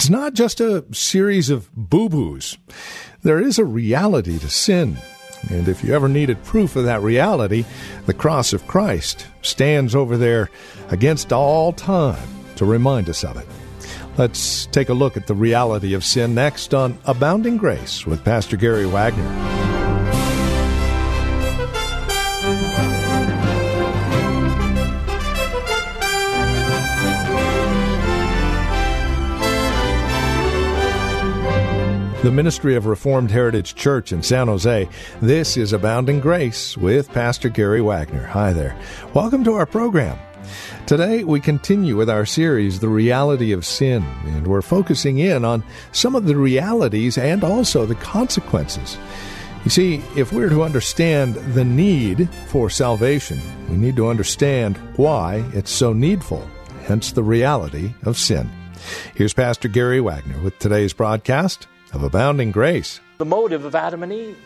It's not just a series of boo boos. There is a reality to sin. And if you ever needed proof of that reality, the cross of Christ stands over there against all time to remind us of it. Let's take a look at the reality of sin next on Abounding Grace with Pastor Gary Wagner. The Ministry of Reformed Heritage Church in San Jose. This is Abounding Grace with Pastor Gary Wagner. Hi there. Welcome to our program. Today, we continue with our series, The Reality of Sin, and we're focusing in on some of the realities and also the consequences. You see, if we're to understand the need for salvation, we need to understand why it's so needful, hence the reality of sin. Here's Pastor Gary Wagner with today's broadcast of abounding grace. The motive of Adam and Eve.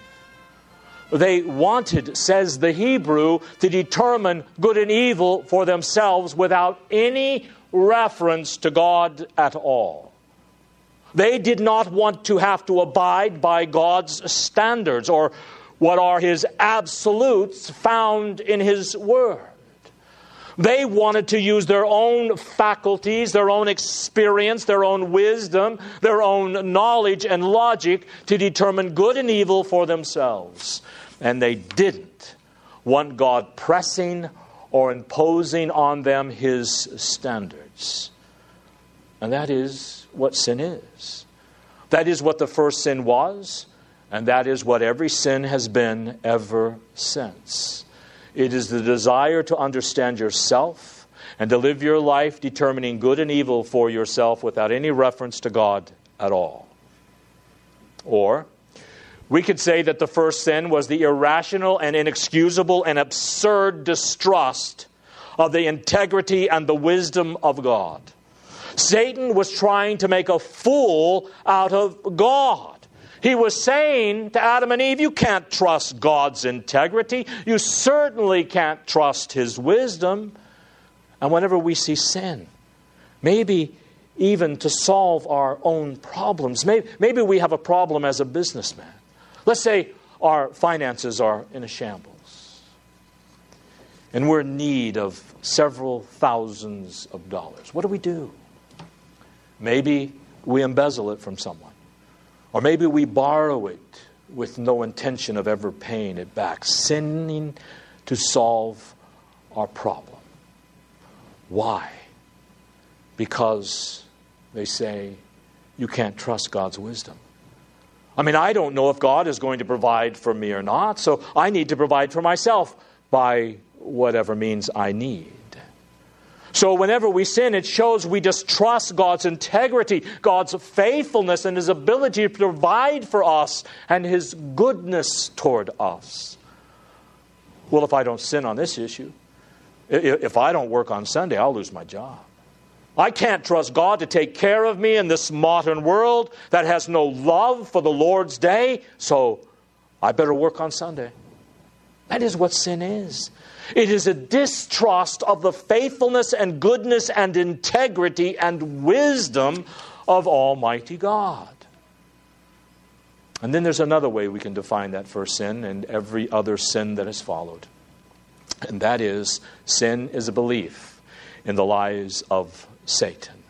They wanted, says the Hebrew, to determine good and evil for themselves without any reference to God at all. They did not want to have to abide by God's standards or what are His absolutes found in His Word. They wanted to use their own faculties, their own experience, their own wisdom, their own knowledge and logic to determine good and evil for themselves. And they didn't want God pressing or imposing on them His standards. And that is what sin is. That is what the first sin was, and that is what every sin has been ever since. It is the desire to understand yourself and to live your life determining good and evil for yourself without any reference to God at all. Or, we could say that the first sin was the irrational and inexcusable and absurd distrust of the integrity and the wisdom of God. Satan was trying to make a fool out of God. He was saying to Adam and Eve, You can't trust God's integrity. You certainly can't trust His wisdom. And whenever we see sin, maybe even to solve our own problems, maybe, maybe we have a problem as a businessman. Let's say our finances are in a shambles and we're in need of several thousands of dollars. What do we do? Maybe we embezzle it from someone. Or maybe we borrow it with no intention of ever paying it back, sinning to solve our problem. Why? Because they say you can't trust God's wisdom. I mean, I don't know if God is going to provide for me or not, so I need to provide for myself by whatever means I need. So, whenever we sin, it shows we distrust God's integrity, God's faithfulness, and His ability to provide for us and His goodness toward us. Well, if I don't sin on this issue, if I don't work on Sunday, I'll lose my job. I can't trust God to take care of me in this modern world that has no love for the Lord's day, so I better work on Sunday. That is what sin is. It is a distrust of the faithfulness and goodness and integrity and wisdom of Almighty God. And then there's another way we can define that first sin and every other sin that has followed. And that is sin is a belief in the lies of Satan.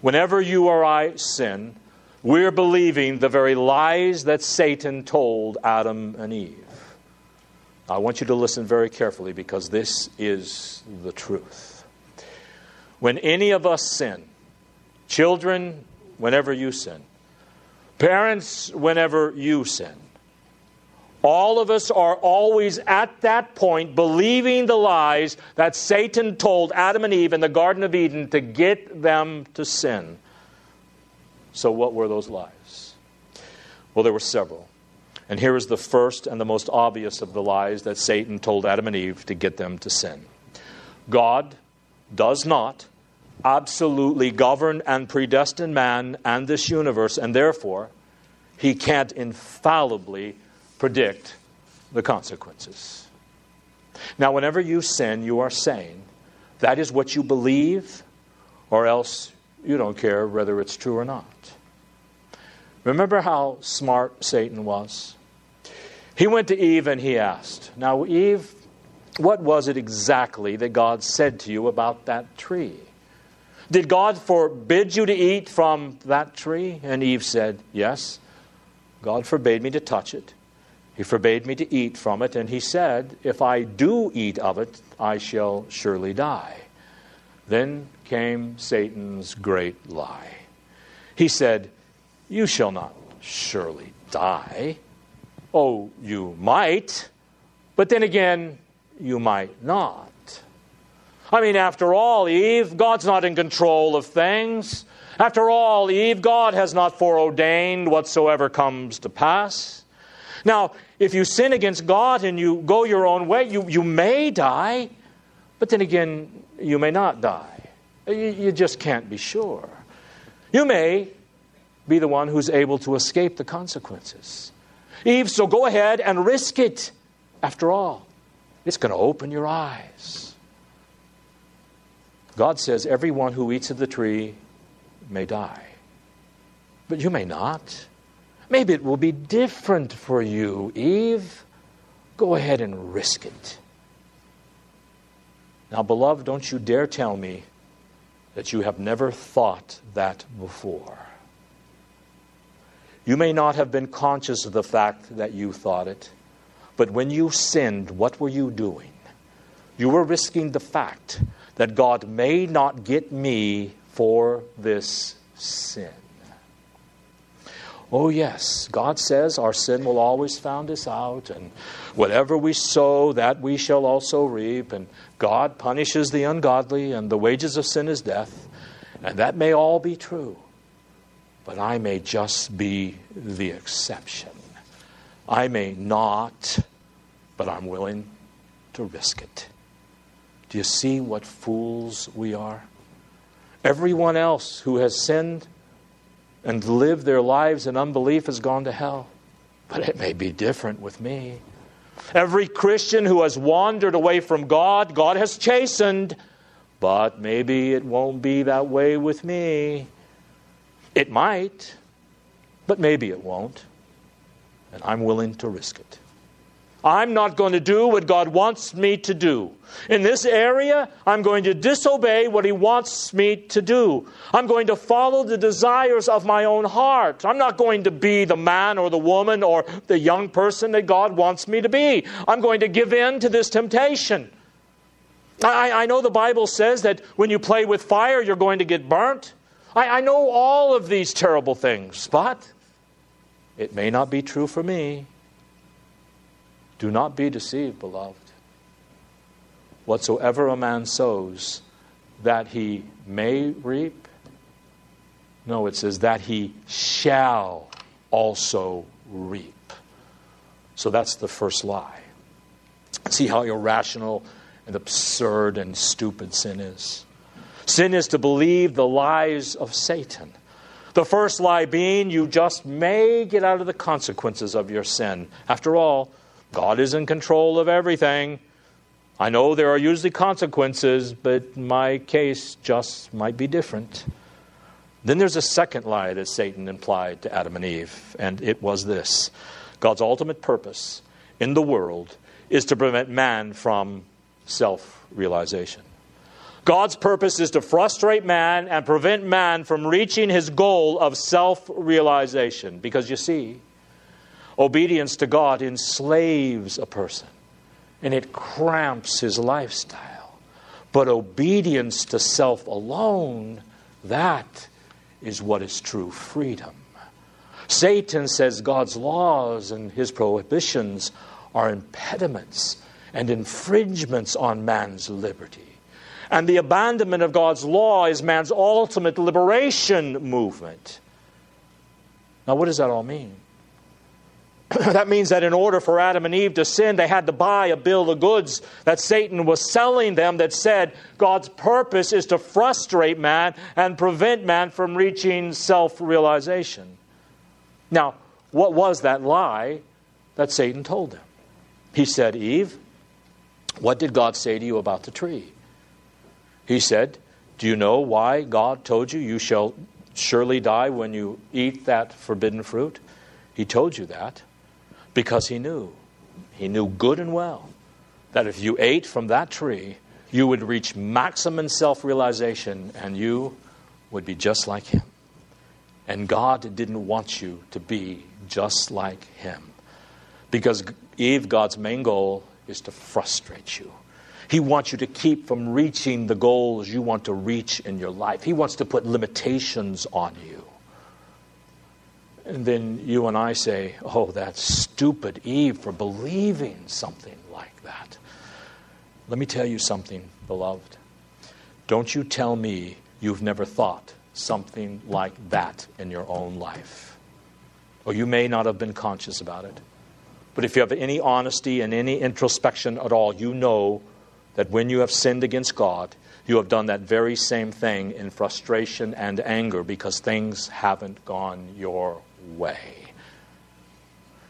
Whenever you or I sin, we're believing the very lies that Satan told Adam and Eve. I want you to listen very carefully because this is the truth. When any of us sin, children, whenever you sin, parents, whenever you sin, all of us are always at that point believing the lies that Satan told Adam and Eve in the Garden of Eden to get them to sin. So, what were those lies? Well, there were several. And here is the first and the most obvious of the lies that Satan told Adam and Eve to get them to sin God does not absolutely govern and predestine man and this universe, and therefore, he can't infallibly predict the consequences. Now, whenever you sin, you are saying that is what you believe, or else you don't care whether it's true or not. Remember how smart Satan was? He went to Eve and he asked, Now, Eve, what was it exactly that God said to you about that tree? Did God forbid you to eat from that tree? And Eve said, Yes. God forbade me to touch it. He forbade me to eat from it, and he said, If I do eat of it, I shall surely die. Then came Satan's great lie. He said, You shall not surely die. Oh, you might, but then again, you might not. I mean, after all, Eve, God's not in control of things. After all, Eve, God has not foreordained whatsoever comes to pass. Now, if you sin against God and you go your own way, you, you may die, but then again, you may not die. You, you just can't be sure. You may be the one who's able to escape the consequences. Eve, so go ahead and risk it. After all, it's going to open your eyes. God says everyone who eats of the tree may die. But you may not. Maybe it will be different for you, Eve. Go ahead and risk it. Now, beloved, don't you dare tell me that you have never thought that before. You may not have been conscious of the fact that you thought it, but when you sinned, what were you doing? You were risking the fact that God may not get me for this sin. Oh, yes, God says our sin will always found us out, and whatever we sow, that we shall also reap. And God punishes the ungodly, and the wages of sin is death. And that may all be true, but I may just be the exception. I may not, but I'm willing to risk it. Do you see what fools we are? Everyone else who has sinned and lived their lives in unbelief has gone to hell. But it may be different with me. Every Christian who has wandered away from God, God has chastened. But maybe it won't be that way with me. It might, but maybe it won't. And I'm willing to risk it. I'm not going to do what God wants me to do. In this area, I'm going to disobey what He wants me to do. I'm going to follow the desires of my own heart. I'm not going to be the man or the woman or the young person that God wants me to be. I'm going to give in to this temptation. I, I know the Bible says that when you play with fire, you're going to get burnt. I, I know all of these terrible things, but it may not be true for me. Do not be deceived, beloved. Whatsoever a man sows, that he may reap. No, it says that he shall also reap. So that's the first lie. See how irrational and absurd and stupid sin is. Sin is to believe the lies of Satan. The first lie being you just may get out of the consequences of your sin. After all, God is in control of everything. I know there are usually consequences, but my case just might be different. Then there's a second lie that Satan implied to Adam and Eve, and it was this God's ultimate purpose in the world is to prevent man from self realization. God's purpose is to frustrate man and prevent man from reaching his goal of self realization. Because you see, Obedience to God enslaves a person and it cramps his lifestyle. But obedience to self alone, that is what is true freedom. Satan says God's laws and his prohibitions are impediments and infringements on man's liberty. And the abandonment of God's law is man's ultimate liberation movement. Now, what does that all mean? that means that in order for Adam and Eve to sin, they had to buy a bill of goods that Satan was selling them that said God's purpose is to frustrate man and prevent man from reaching self realization. Now, what was that lie that Satan told them? He said, Eve, what did God say to you about the tree? He said, Do you know why God told you you shall surely die when you eat that forbidden fruit? He told you that because he knew. He knew good and well that if you ate from that tree, you would reach maximum self realization and you would be just like him. And God didn't want you to be just like him. Because Eve, God's main goal is to frustrate you. He wants you to keep from reaching the goals you want to reach in your life. He wants to put limitations on you. And then you and I say, oh, that stupid Eve for believing something like that. Let me tell you something, beloved. Don't you tell me you've never thought something like that in your own life. Or you may not have been conscious about it. But if you have any honesty and any introspection at all, you know that when you have sinned against God, you have done that very same thing in frustration and anger because things haven't gone your way.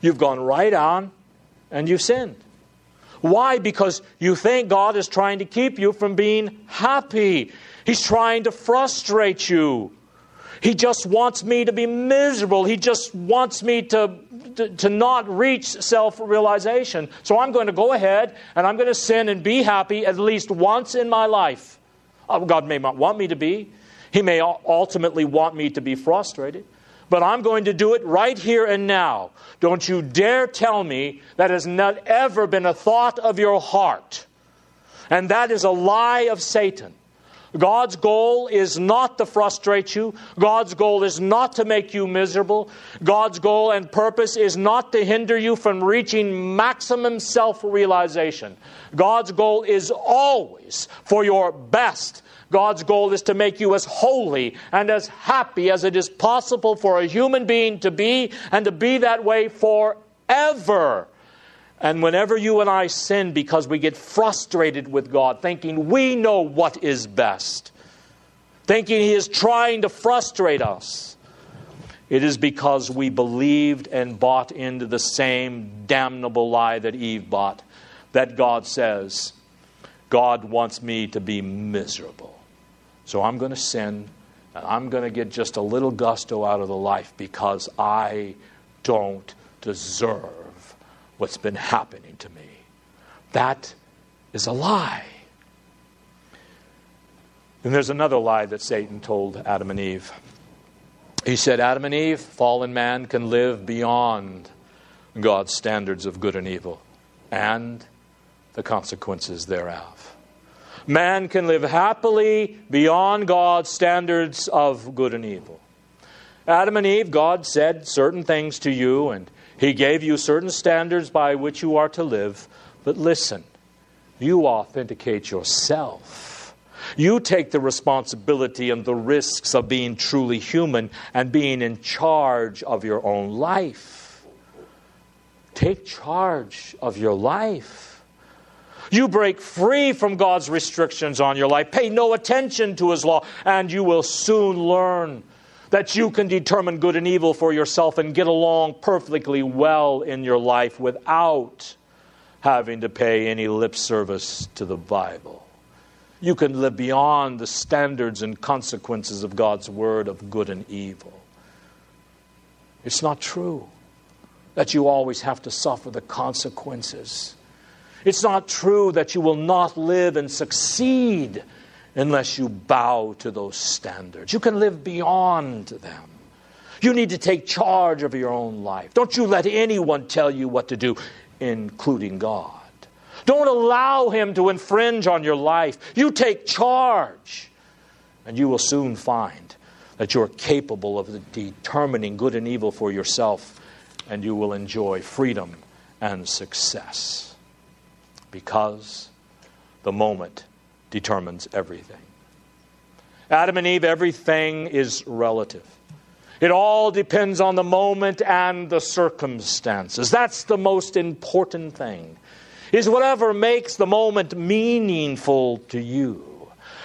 You've gone right on and you've sinned. Why? Because you think God is trying to keep you from being happy. He's trying to frustrate you. He just wants me to be miserable. He just wants me to, to, to not reach self realization. So I'm going to go ahead and I'm going to sin and be happy at least once in my life. Uh, God may not want me to be, He may ultimately want me to be frustrated. But I'm going to do it right here and now. Don't you dare tell me that has not ever been a thought of your heart. And that is a lie of Satan. God's goal is not to frustrate you. God's goal is not to make you miserable. God's goal and purpose is not to hinder you from reaching maximum self realization. God's goal is always for your best. God's goal is to make you as holy and as happy as it is possible for a human being to be and to be that way forever. And whenever you and I sin because we get frustrated with God, thinking we know what is best, thinking He is trying to frustrate us, it is because we believed and bought into the same damnable lie that Eve bought that God says, God wants me to be miserable. So I'm going to sin and I'm going to get just a little gusto out of the life because I don't deserve what's been happening to me. That is a lie. And there's another lie that Satan told Adam and Eve. He said, Adam and Eve, fallen man, can live beyond God's standards of good and evil and the consequences thereof. Man can live happily beyond God's standards of good and evil. Adam and Eve, God said certain things to you, and he gave you certain standards by which you are to live, but listen, you authenticate yourself. You take the responsibility and the risks of being truly human and being in charge of your own life. Take charge of your life. You break free from God's restrictions on your life. Pay no attention to His law, and you will soon learn that you can determine good and evil for yourself and get along perfectly well in your life without having to pay any lip service to the Bible. You can live beyond the standards and consequences of God's word of good and evil. It's not true that you always have to suffer the consequences. It's not true that you will not live and succeed unless you bow to those standards. You can live beyond them. You need to take charge of your own life. Don't you let anyone tell you what to do, including God. Don't allow Him to infringe on your life. You take charge, and you will soon find that you're capable of determining good and evil for yourself, and you will enjoy freedom and success. Because the moment determines everything. Adam and Eve, everything is relative. It all depends on the moment and the circumstances. That's the most important thing. Is whatever makes the moment meaningful to you.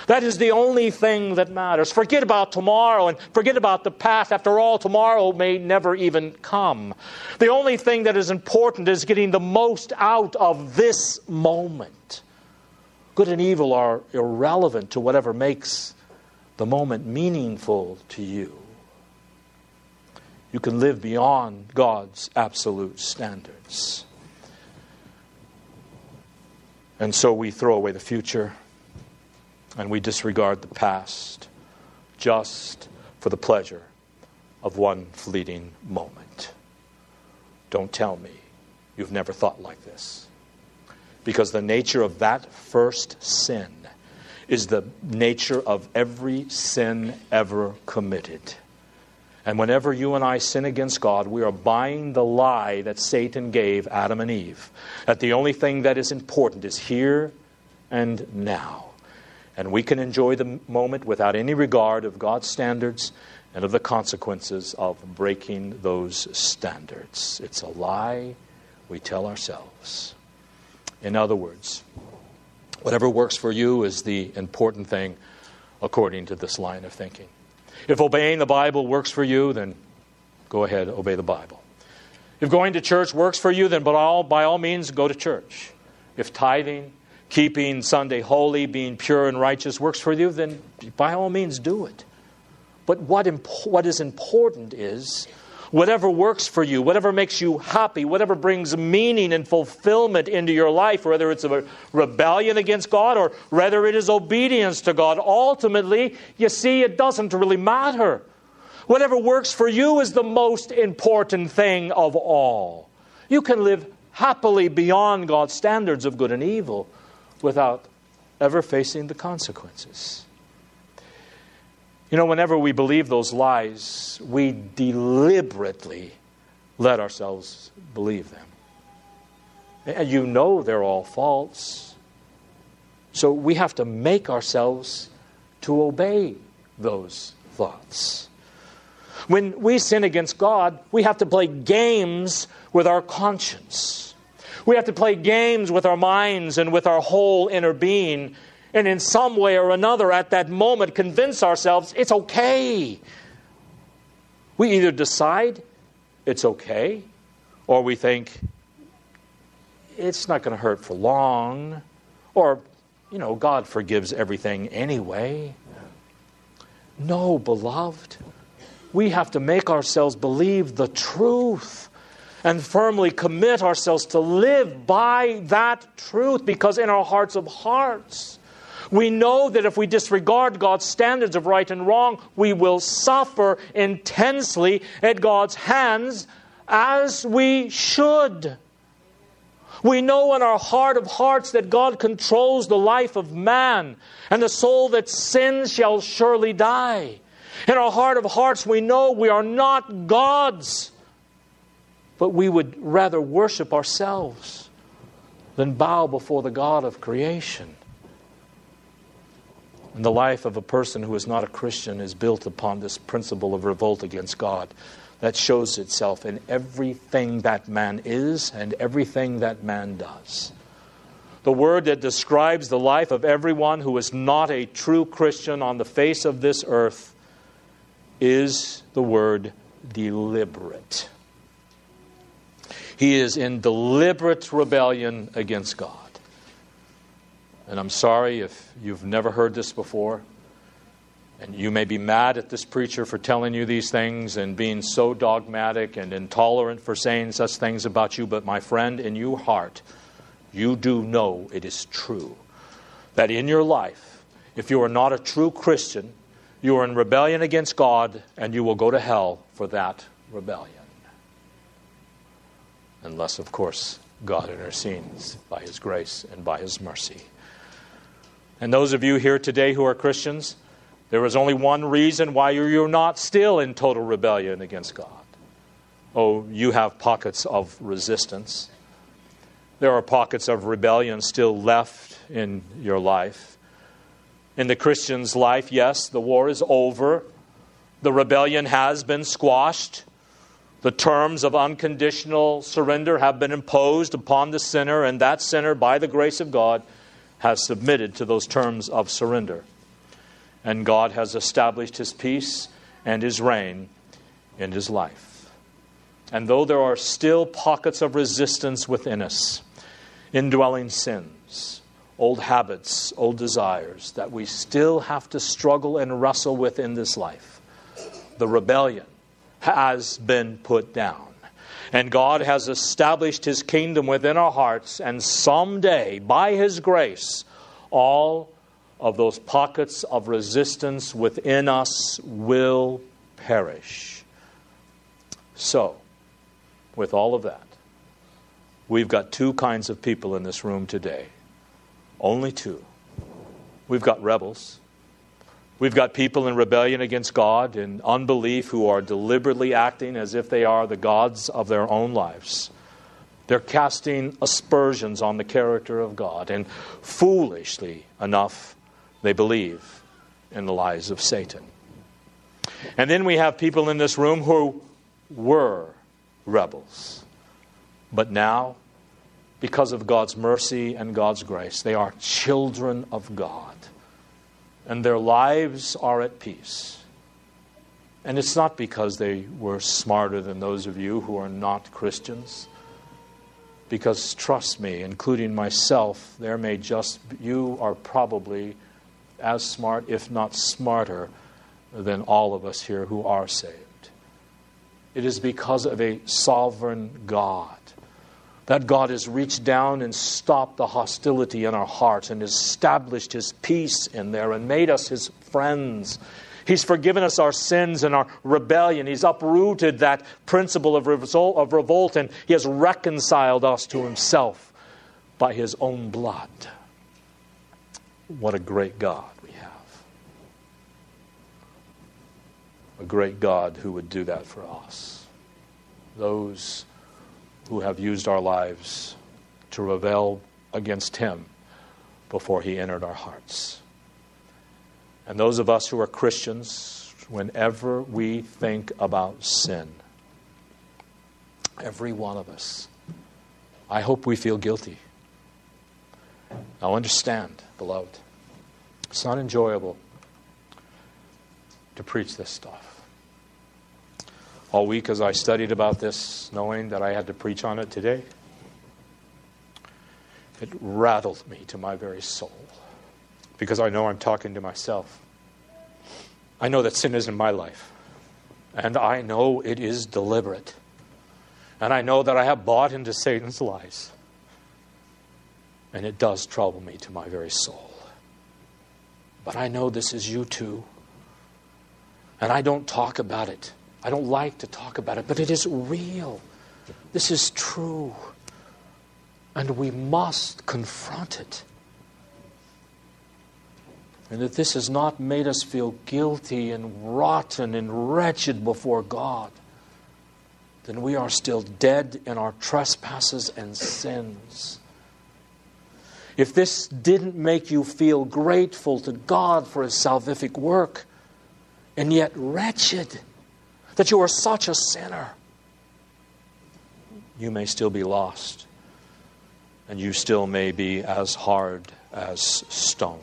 That is the only thing that matters. Forget about tomorrow and forget about the past. After all, tomorrow may never even come. The only thing that is important is getting the most out of this moment. Good and evil are irrelevant to whatever makes the moment meaningful to you. You can live beyond God's absolute standards. And so we throw away the future and we disregard the past just for the pleasure of one fleeting moment. Don't tell me you've never thought like this. Because the nature of that first sin is the nature of every sin ever committed. And whenever you and I sin against God, we are buying the lie that Satan gave Adam and Eve that the only thing that is important is here and now. And we can enjoy the moment without any regard of God's standards and of the consequences of breaking those standards. It's a lie we tell ourselves. In other words, whatever works for you is the important thing according to this line of thinking. If obeying the Bible works for you, then go ahead, obey the Bible. If going to church works for you, then by all, by all means go to church. If tithing, keeping Sunday holy, being pure and righteous works for you, then by all means do it. But what, imp- what is important is whatever works for you, whatever makes you happy, whatever brings meaning and fulfillment into your life, whether it's a rebellion against God or whether it is obedience to God, ultimately, you see, it doesn't really matter. Whatever works for you is the most important thing of all. You can live happily beyond God's standards of good and evil without ever facing the consequences. You know, whenever we believe those lies, we deliberately let ourselves believe them. And you know they're all false. So we have to make ourselves to obey those thoughts. When we sin against God, we have to play games with our conscience. We have to play games with our minds and with our whole inner being, and in some way or another at that moment convince ourselves it's okay. We either decide it's okay, or we think it's not going to hurt for long, or, you know, God forgives everything anyway. No, beloved. We have to make ourselves believe the truth and firmly commit ourselves to live by that truth because in our hearts of hearts, we know that if we disregard God's standards of right and wrong, we will suffer intensely at God's hands as we should. We know in our heart of hearts that God controls the life of man, and the soul that sins shall surely die. In our heart of hearts, we know we are not God's but we would rather worship ourselves than bow before the God of creation. And the life of a person who is not a Christian is built upon this principle of revolt against God that shows itself in everything that man is and everything that man does. The word that describes the life of everyone who is not a true Christian on the face of this earth is the word deliberate. He is in deliberate rebellion against God. And I'm sorry if you've never heard this before. And you may be mad at this preacher for telling you these things and being so dogmatic and intolerant for saying such things about you. But, my friend, in your heart, you do know it is true that in your life, if you are not a true Christian, you are in rebellion against God and you will go to hell for that rebellion unless, of course, God intercedes by His grace and by His mercy. And those of you here today who are Christians, there is only one reason why you're not still in total rebellion against God. Oh, you have pockets of resistance. There are pockets of rebellion still left in your life. In the Christian's life, yes, the war is over. The rebellion has been squashed. The terms of unconditional surrender have been imposed upon the sinner, and that sinner, by the grace of God, has submitted to those terms of surrender. And God has established his peace and his reign in his life. And though there are still pockets of resistance within us, indwelling sins, old habits, old desires that we still have to struggle and wrestle with in this life, the rebellion has been put down. And God has established His kingdom within our hearts, and someday, by His grace, all of those pockets of resistance within us will perish. So, with all of that, we've got two kinds of people in this room today. Only two. We've got rebels. We've got people in rebellion against God and unbelief who are deliberately acting as if they are the gods of their own lives. They're casting aspersions on the character of God, and foolishly enough, they believe in the lies of Satan. And then we have people in this room who were rebels. But now, because of God's mercy and God's grace, they are children of God. And their lives are at peace. And it's not because they were smarter than those of you who are not Christians. Because trust me, including myself, there may just, you are probably as smart, if not smarter, than all of us here who are saved. It is because of a sovereign God. That God has reached down and stopped the hostility in our hearts and established His peace in there and made us His friends. He's forgiven us our sins and our rebellion. He's uprooted that principle of, revol- of revolt and He has reconciled us to Himself by His own blood. What a great God we have. A great God who would do that for us. Those who have used our lives to rebel against Him before He entered our hearts. And those of us who are Christians, whenever we think about sin, every one of us, I hope we feel guilty. Now, understand, beloved, it's not enjoyable to preach this stuff. All week, as I studied about this, knowing that I had to preach on it today, it rattled me to my very soul because I know I'm talking to myself. I know that sin is in my life, and I know it is deliberate. And I know that I have bought into Satan's lies. And it does trouble me to my very soul. But I know this is you too. And I don't talk about it. I don't like to talk about it, but it is real. This is true. And we must confront it. And that this has not made us feel guilty and rotten and wretched before God, then we are still dead in our trespasses and sins. If this didn't make you feel grateful to God for His salvific work, and yet wretched, that you are such a sinner, you may still be lost. And you still may be as hard as stone.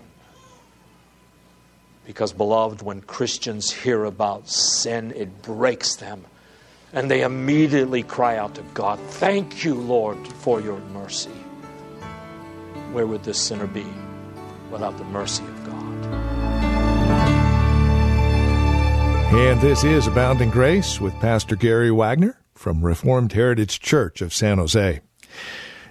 Because, beloved, when Christians hear about sin, it breaks them. And they immediately cry out to God, Thank you, Lord, for your mercy. Where would this sinner be without the mercy of God? And this is Abounding Grace with Pastor Gary Wagner from Reformed Heritage Church of San Jose.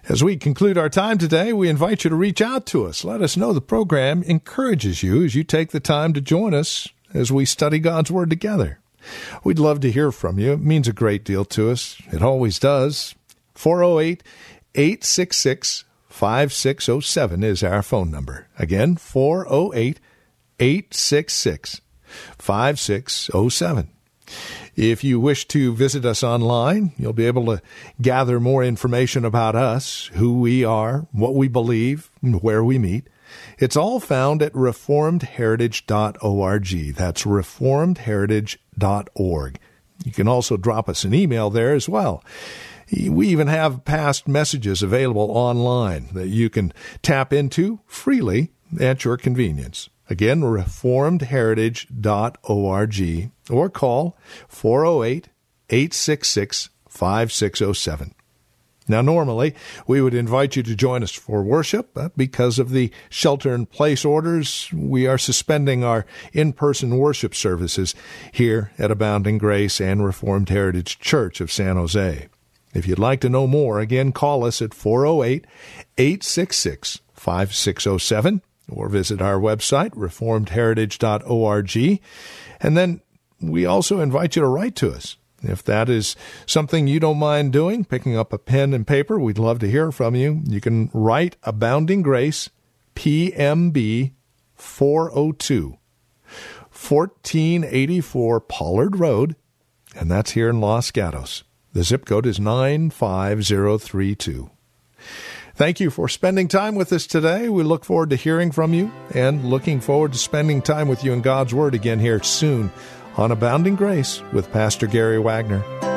As we conclude our time today, we invite you to reach out to us. Let us know the program encourages you as you take the time to join us as we study God's Word together. We'd love to hear from you. It means a great deal to us. It always does. 408 866 5607 is our phone number. Again, 408 866 5607. If you wish to visit us online, you'll be able to gather more information about us, who we are, what we believe, and where we meet. It's all found at reformedheritage.org. That's reformedheritage.org. You can also drop us an email there as well. We even have past messages available online that you can tap into freely at your convenience. Again, reformedheritage.org or call 408 866 5607. Now, normally, we would invite you to join us for worship, but because of the shelter in place orders, we are suspending our in person worship services here at Abounding Grace and Reformed Heritage Church of San Jose. If you'd like to know more, again, call us at 408 866 5607 or visit our website, reformedheritage.org. And then we also invite you to write to us. If that is something you don't mind doing, picking up a pen and paper, we'd love to hear from you. You can write Abounding Grace, PMB 402, 1484 Pollard Road, and that's here in Los Gatos. The zip code is 95032. Thank you for spending time with us today. We look forward to hearing from you and looking forward to spending time with you in God's Word again here soon on Abounding Grace with Pastor Gary Wagner.